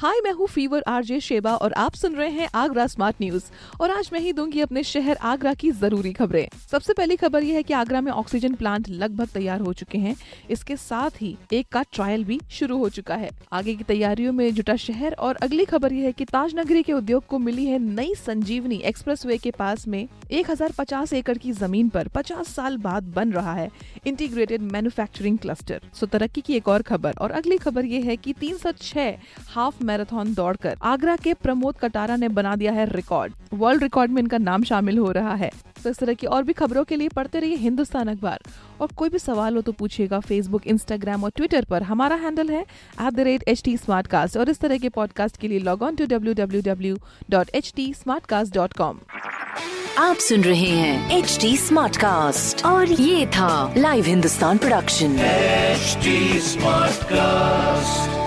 हाय, मैं हूँ fever RJ Sheba और आप सुन रहे हैं आगरा स्मार्ट न्यूज़। और आज मैं ही दूँगी अपने शहर आगरा की ज़रूरी खबरें। सबसे पहली खबर ये है कि आगरा में ऑक्सीजन प्लांट लगभग तैयार हो चुके हैं। इसके साथ ही एक का ट्रायल भी शुरू हो चुका है। आगे की तैयारियों में जुटा शहर और अगली खबर ये है की ताज नगरी के उद्योग को मिली है नई संजीवनी एक्सप्रेस के पास में एक हज़ार पचास एकड़ की ज़मीन पर 50 साल बाद बन रहा है इंटीग्रेटेड मैन्युफैक्चरिंग क्लस्टर। सो तरक्की की एक और खबर और अगली खबर ये है कि 306 हाफ़ मैराथन दौड़कर आगरा के प्रमोद कटारा ने बना दिया है रिकॉर्ड। वर्ल्ड रिकॉर्ड में इनका नाम शामिल हो रहा है। तो इस तरह की और भी खबरों के लिए पढ़ते रहिए हिंदुस्तान अखबार। और कोई भी सवाल हो तो पूछिएगा फेसबुक इंस्टाग्राम और ट्विटर पर। हमारा हैंडल है at the rate H T और इस तरह के पॉडकास्ट के लिए log on to W W W dot H T smartcast dot com आप सुन रहे हैं एच टी स्मार्ट कास्ट और ये था live Hindustan production HD Smartcast.